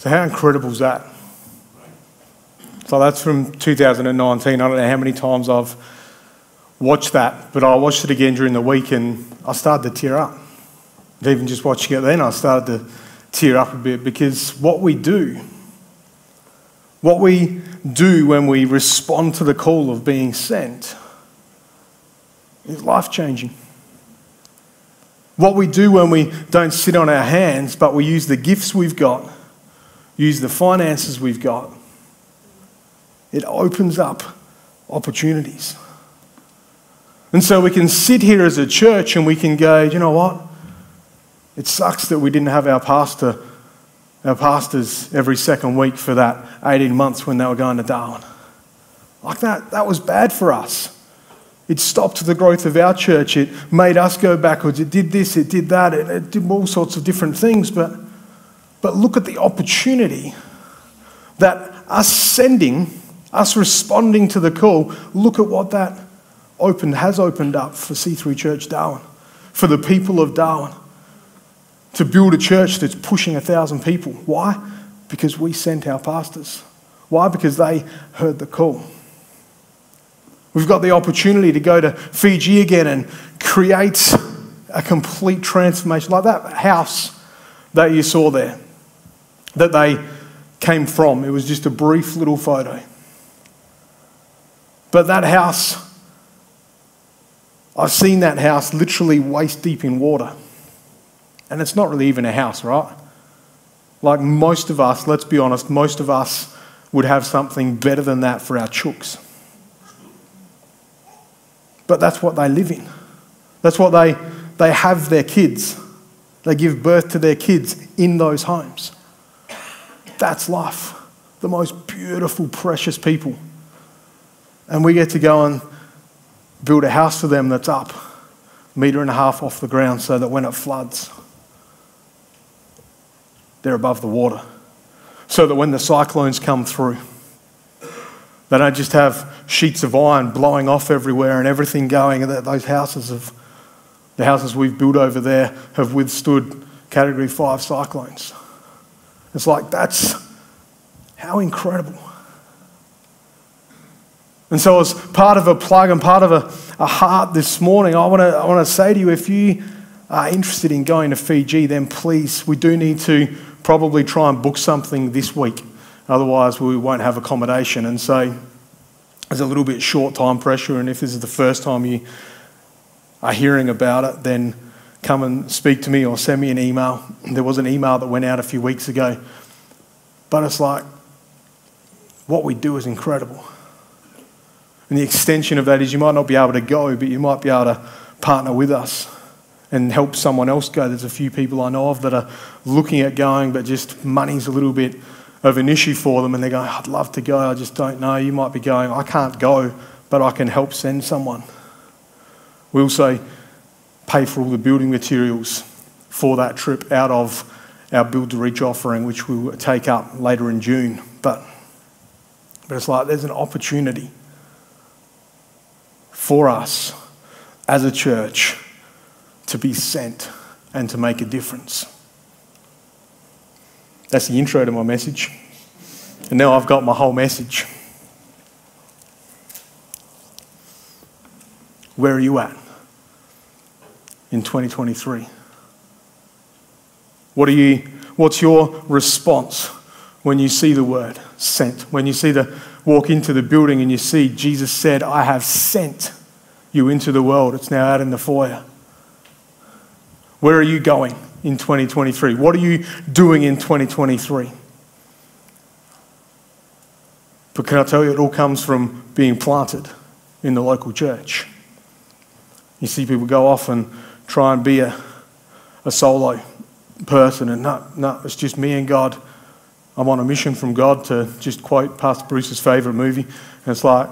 So, how incredible is that? So, that's from 2019. I don't know how many times I've watched that, but I watched it again during the week and I started to tear up. even just watching it then, I started to tear up a bit because what we do, what we do when we respond to the call of being sent, is life changing. What we do when we don't sit on our hands, but we use the gifts we've got, use the finances we've got, it opens up opportunities. And so we can sit here as a church and we can go, you know what? It sucks that we didn't have our pastor, our pastors every second week for that 18 months when they were going to Darwin. Like that, that was bad for us. It stopped the growth of our church. It made us go backwards. It did this, it did that, it, it did all sorts of different things. But, but look at the opportunity that us sending, us responding to the call, look at what that opened, has opened up for C3 Church Darwin, for the people of Darwin, to build a church that's pushing a thousand people. Why? Because we sent our pastors. Why? Because they heard the call. We've got the opportunity to go to Fiji again and create a complete transformation, like that house that you saw there, that they came from. It was just a brief little photo. But that house, I've seen that house literally waist deep in water. And it's not really even a house, right? Like most of us, let's be honest, most of us would have something better than that for our chooks. But that's what they live in. That's what they, they have their kids. They give birth to their kids in those homes. That's life. The most beautiful, precious people. And we get to go and build a house for them that's up, a metre and a half off the ground, so that when it floods, they're above the water. So that when the cyclones come through, they don't just have sheets of iron blowing off everywhere and everything going. Those houses have, the houses we've built over there have withstood category five cyclones. It's like, that's how incredible. And so, as part of a plug and part of a, a heart this morning, I want to I wanna say to you if you are interested in going to Fiji, then please, we do need to probably try and book something this week. Otherwise, we won't have accommodation. And so there's a little bit short time pressure. And if this is the first time you are hearing about it, then come and speak to me or send me an email. There was an email that went out a few weeks ago. But it's like, what we do is incredible. And the extension of that is you might not be able to go, but you might be able to partner with us and help someone else go. There's a few people I know of that are looking at going, but just money's a little bit of an issue for them and they're going, I'd love to go, I just don't know. You might be going, I can't go, but I can help send someone. We also pay for all the building materials for that trip out of our Build to Reach offering, which we will take up later in June. But, but it's like there's an opportunity for us as a church to be sent and to make a difference. That's the intro to my message. And now I've got my whole message. Where are you at in 2023? What are you, what's your response when you see the word sent? When you see the walk into the building and you see Jesus said, I have sent you into the world. It's now out in the foyer. Where are you going? in 2023? What are you doing in 2023? But can I tell you, it all comes from being planted in the local church. You see people go off and try and be a, a solo person, and no, no, it's just me and God. I'm on a mission from God to just quote Pastor Bruce's favourite movie, and it's like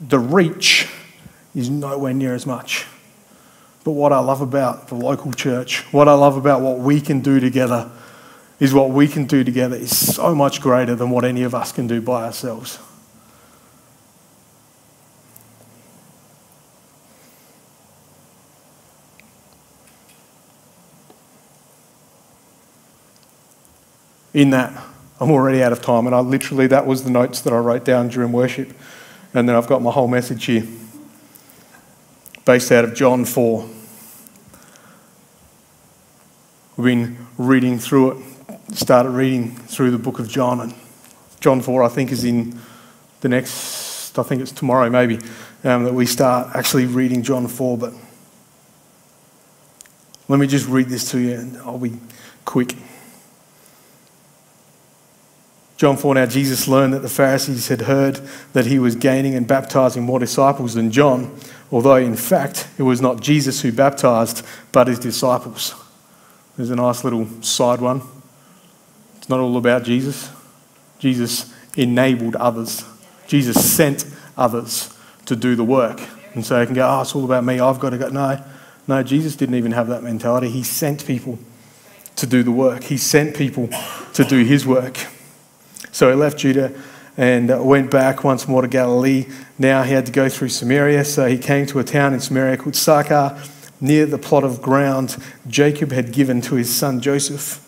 the reach is nowhere near as much but what I love about the local church, what I love about what we can do together, is what we can do together is so much greater than what any of us can do by ourselves. In that, I'm already out of time. And I literally, that was the notes that I wrote down during worship. And then I've got my whole message here, based out of John 4. We've been reading through it, started reading through the book of John. And John 4, I think, is in the next, I think it's tomorrow maybe, um, that we start actually reading John 4. But let me just read this to you and I'll be quick. John 4 Now Jesus learned that the Pharisees had heard that he was gaining and baptizing more disciples than John, although in fact it was not Jesus who baptized, but his disciples. There's a nice little side one. It's not all about Jesus. Jesus enabled others, Jesus sent others to do the work. And so you can go, oh, it's all about me, I've got to go. No, no, Jesus didn't even have that mentality. He sent people to do the work, He sent people to do His work. So he left Judah and uh, went back once more to Galilee. Now he had to go through Samaria, so he came to a town in Samaria called Sychar, near the plot of ground Jacob had given to his son Joseph.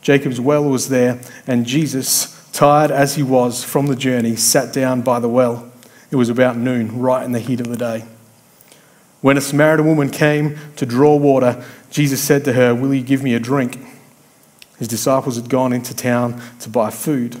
Jacob's well was there, and Jesus, tired as he was from the journey, sat down by the well. It was about noon, right in the heat of the day. When a Samaritan woman came to draw water, Jesus said to her, Will you give me a drink? His disciples had gone into town to buy food.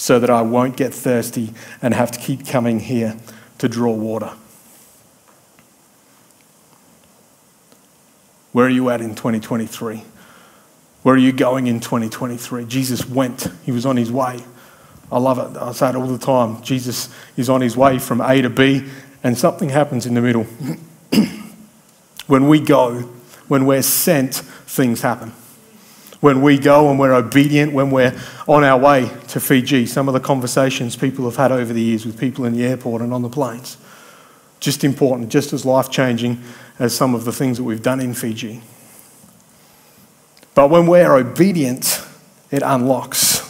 so that I won't get thirsty and have to keep coming here to draw water. Where are you at in 2023? Where are you going in 2023? Jesus went, he was on his way. I love it. I say it all the time. Jesus is on his way from A to B and something happens in the middle. when we go, when we're sent, things happen. When we go and we're obedient, when we're on our way to Fiji, some of the conversations people have had over the years with people in the airport and on the planes, just important, just as life changing as some of the things that we've done in Fiji. But when we're obedient, it unlocks.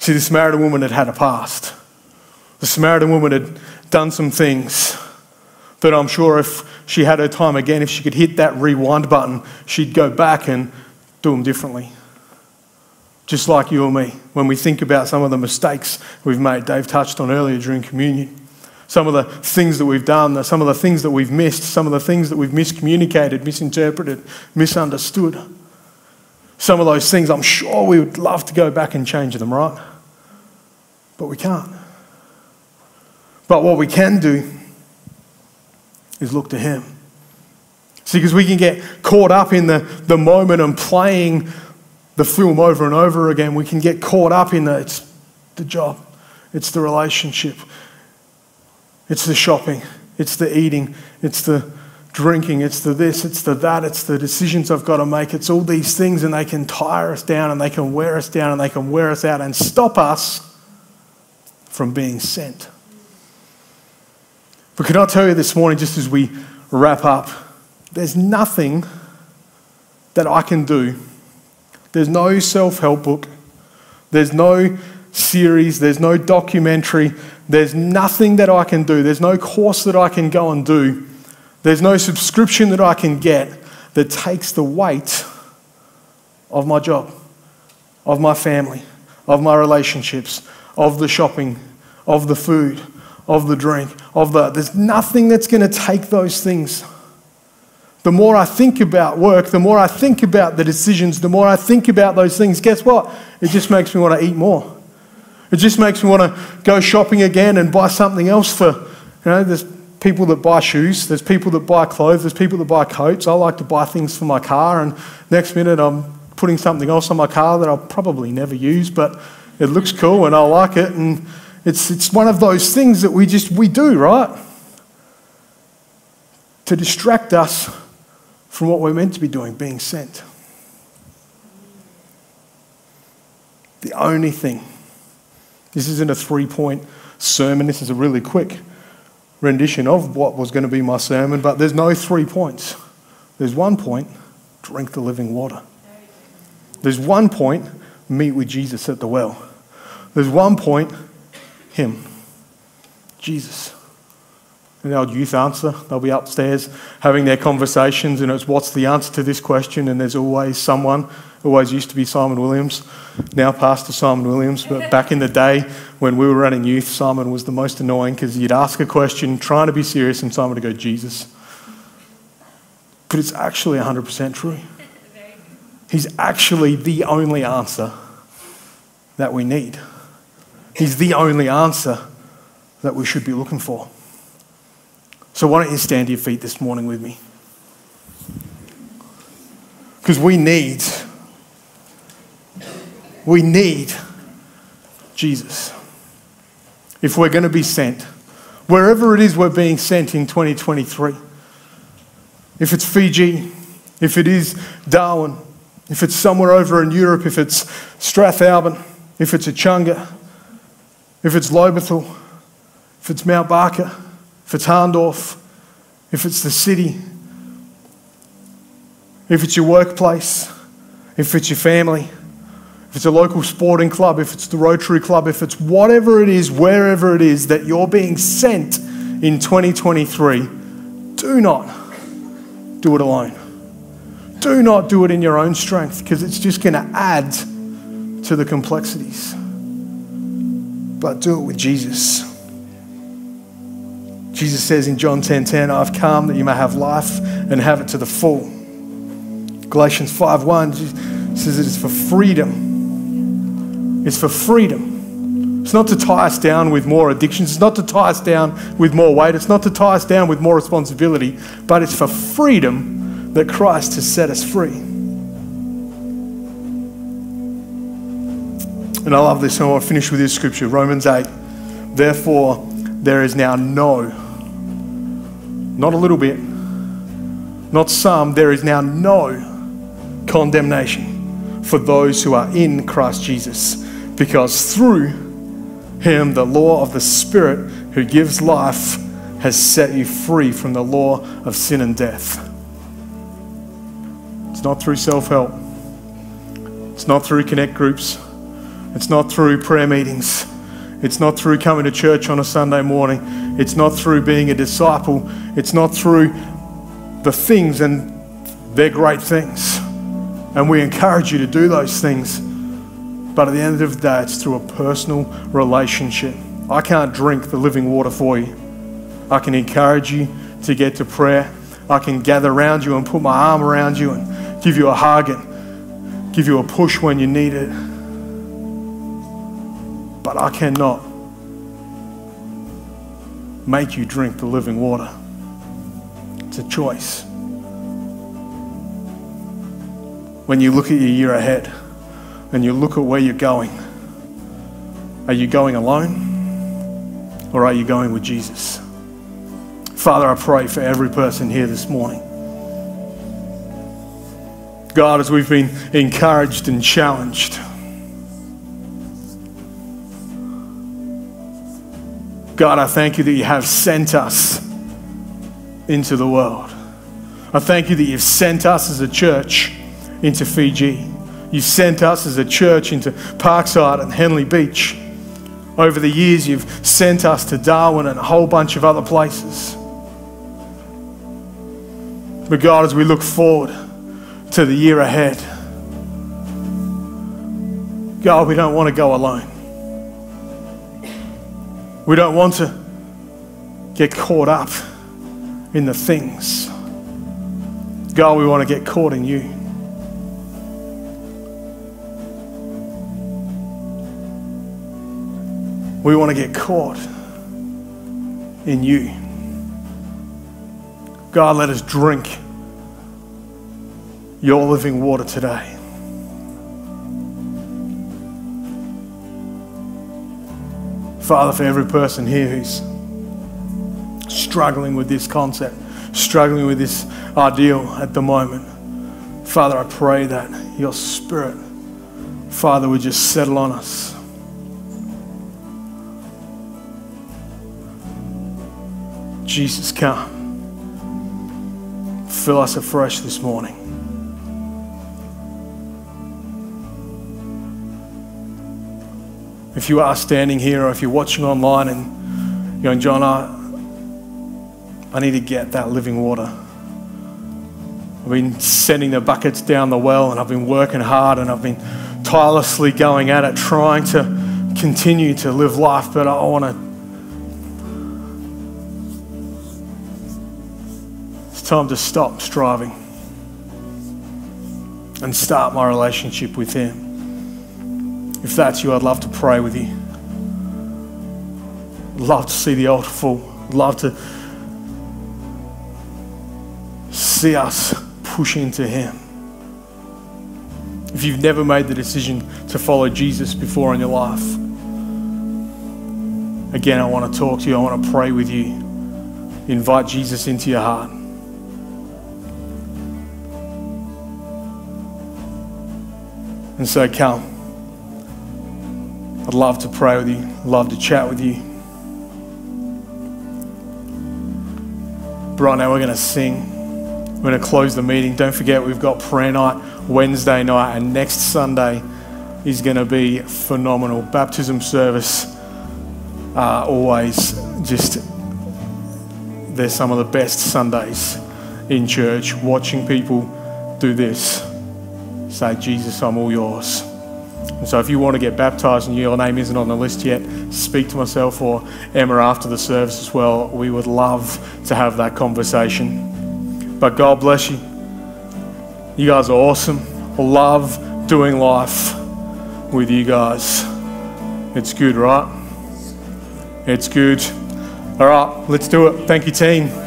See, the Samaritan woman had had a past. The Samaritan woman had done some things that I'm sure if she had her time again, if she could hit that rewind button, she'd go back and do them differently. Just like you and me, when we think about some of the mistakes we've made, Dave touched on earlier during communion. Some of the things that we've done, some of the things that we've missed, some of the things that we've miscommunicated, misinterpreted, misunderstood. Some of those things, I'm sure we would love to go back and change them, right? But we can't. But what we can do is look to Him. See, because we can get caught up in the, the moment and playing the film over and over again. We can get caught up in the, it's the job, it's the relationship, it's the shopping, it's the eating, it's the drinking, it's the this, it's the that, it's the decisions I've got to make. It's all these things, and they can tire us down and they can wear us down and they can wear us out and stop us from being sent. But can I tell you this morning, just as we wrap up, there's nothing that I can do. There's no self help book, there's no series, there's no documentary, there's nothing that I can do, there's no course that I can go and do, there's no subscription that I can get that takes the weight of my job, of my family, of my relationships, of the shopping, of the food of the drink, of the. There's nothing that's going to take those things The more I think about work, the more I think about the decisions, the more I think about those things, guess what? It just makes me want to eat more. It just makes me want to go shopping again and buy something else for, you know, there's people that buy shoes, there's people that buy clothes, there's people that buy coats. I like to buy things for my car, and next minute I'm putting something else on my car that I'll probably never use, but it looks cool and I like it. And it's, it's one of those things that we just, we do, right? To distract us from what we're meant to be doing, being sent. The only thing, this isn't a three point sermon, this is a really quick rendition of what was going to be my sermon, but there's no three points. There's one point drink the living water. There's one point meet with Jesus at the well. There's one point Him, Jesus. And our youth answer, they'll be upstairs having their conversations, and it's what's the answer to this question? And there's always someone, always used to be Simon Williams, now Pastor Simon Williams, but back in the day when we were running youth, Simon was the most annoying because you'd ask a question, trying to be serious, and Simon would go, Jesus. But it's actually 100% true. He's actually the only answer that we need. He's the only answer that we should be looking for. So, why don't you stand to your feet this morning with me? Because we need, we need Jesus. If we're going to be sent, wherever it is we're being sent in 2023, if it's Fiji, if it is Darwin, if it's somewhere over in Europe, if it's Strathalbyn, if it's Echunga, if it's Lobethal, if it's Mount Barker, if it's Hahndorf, if it's the city, if it's your workplace, if it's your family, if it's a local sporting club, if it's the Rotary Club, if it's whatever it is, wherever it is that you're being sent in 2023, do not do it alone. Do not do it in your own strength because it's just going to add to the complexities. But do it with Jesus. Jesus says in John 10:10, 10, 10, I've come that you may have life and have it to the full. Galatians 5:1 says it is for freedom. It's for freedom. It's not to tie us down with more addictions. It's not to tie us down with more weight. It's not to tie us down with more responsibility, but it's for freedom that Christ has set us free. And I love this, and I want to finish with this scripture Romans 8. Therefore, there is now no not a little bit, not some. There is now no condemnation for those who are in Christ Jesus, because through him, the law of the Spirit who gives life has set you free from the law of sin and death. It's not through self help, it's not through connect groups, it's not through prayer meetings. It's not through coming to church on a Sunday morning. It's not through being a disciple. It's not through the things, and they're great things. And we encourage you to do those things. But at the end of the day, it's through a personal relationship. I can't drink the living water for you. I can encourage you to get to prayer. I can gather around you and put my arm around you and give you a hug and give you a push when you need it but I cannot make you drink the living water. It's a choice. When you look at your year ahead and you look at where you're going, are you going alone or are you going with Jesus? Father, I pray for every person here this morning. God, as we've been encouraged and challenged, God, I thank you that you have sent us into the world. I thank you that you've sent us as a church into Fiji. You've sent us as a church into Parkside and Henley Beach. Over the years, you've sent us to Darwin and a whole bunch of other places. But God, as we look forward to the year ahead, God, we don't want to go alone. We don't want to get caught up in the things. God, we want to get caught in you. We want to get caught in you. God, let us drink your living water today. Father, for every person here who's struggling with this concept, struggling with this ideal at the moment, Father, I pray that your Spirit, Father, would just settle on us. Jesus, come. Fill us afresh this morning. If you are standing here or if you're watching online and you're going, John, I, I need to get that living water. I've been sending the buckets down the well and I've been working hard and I've been tirelessly going at it, trying to continue to live life, but I want to. It's time to stop striving and start my relationship with Him. If that's you, I'd love to pray with you. Love to see the altar full. Love to see us push into Him. If you've never made the decision to follow Jesus before in your life, again, I want to talk to you. I want to pray with you. Invite Jesus into your heart. And so come. I'd love to pray with you, love to chat with you. But right now, we're going to sing. We're going to close the meeting. Don't forget, we've got prayer night Wednesday night, and next Sunday is going to be phenomenal. Baptism service, uh, always just, they're some of the best Sundays in church. Watching people do this say, Jesus, I'm all yours. And so if you want to get baptized and your name isn't on the list yet, speak to myself or Emma after the service as well. We would love to have that conversation. But God bless you. You guys are awesome. Love doing life with you guys. It's good, right? It's good. All right, let's do it. Thank you, team.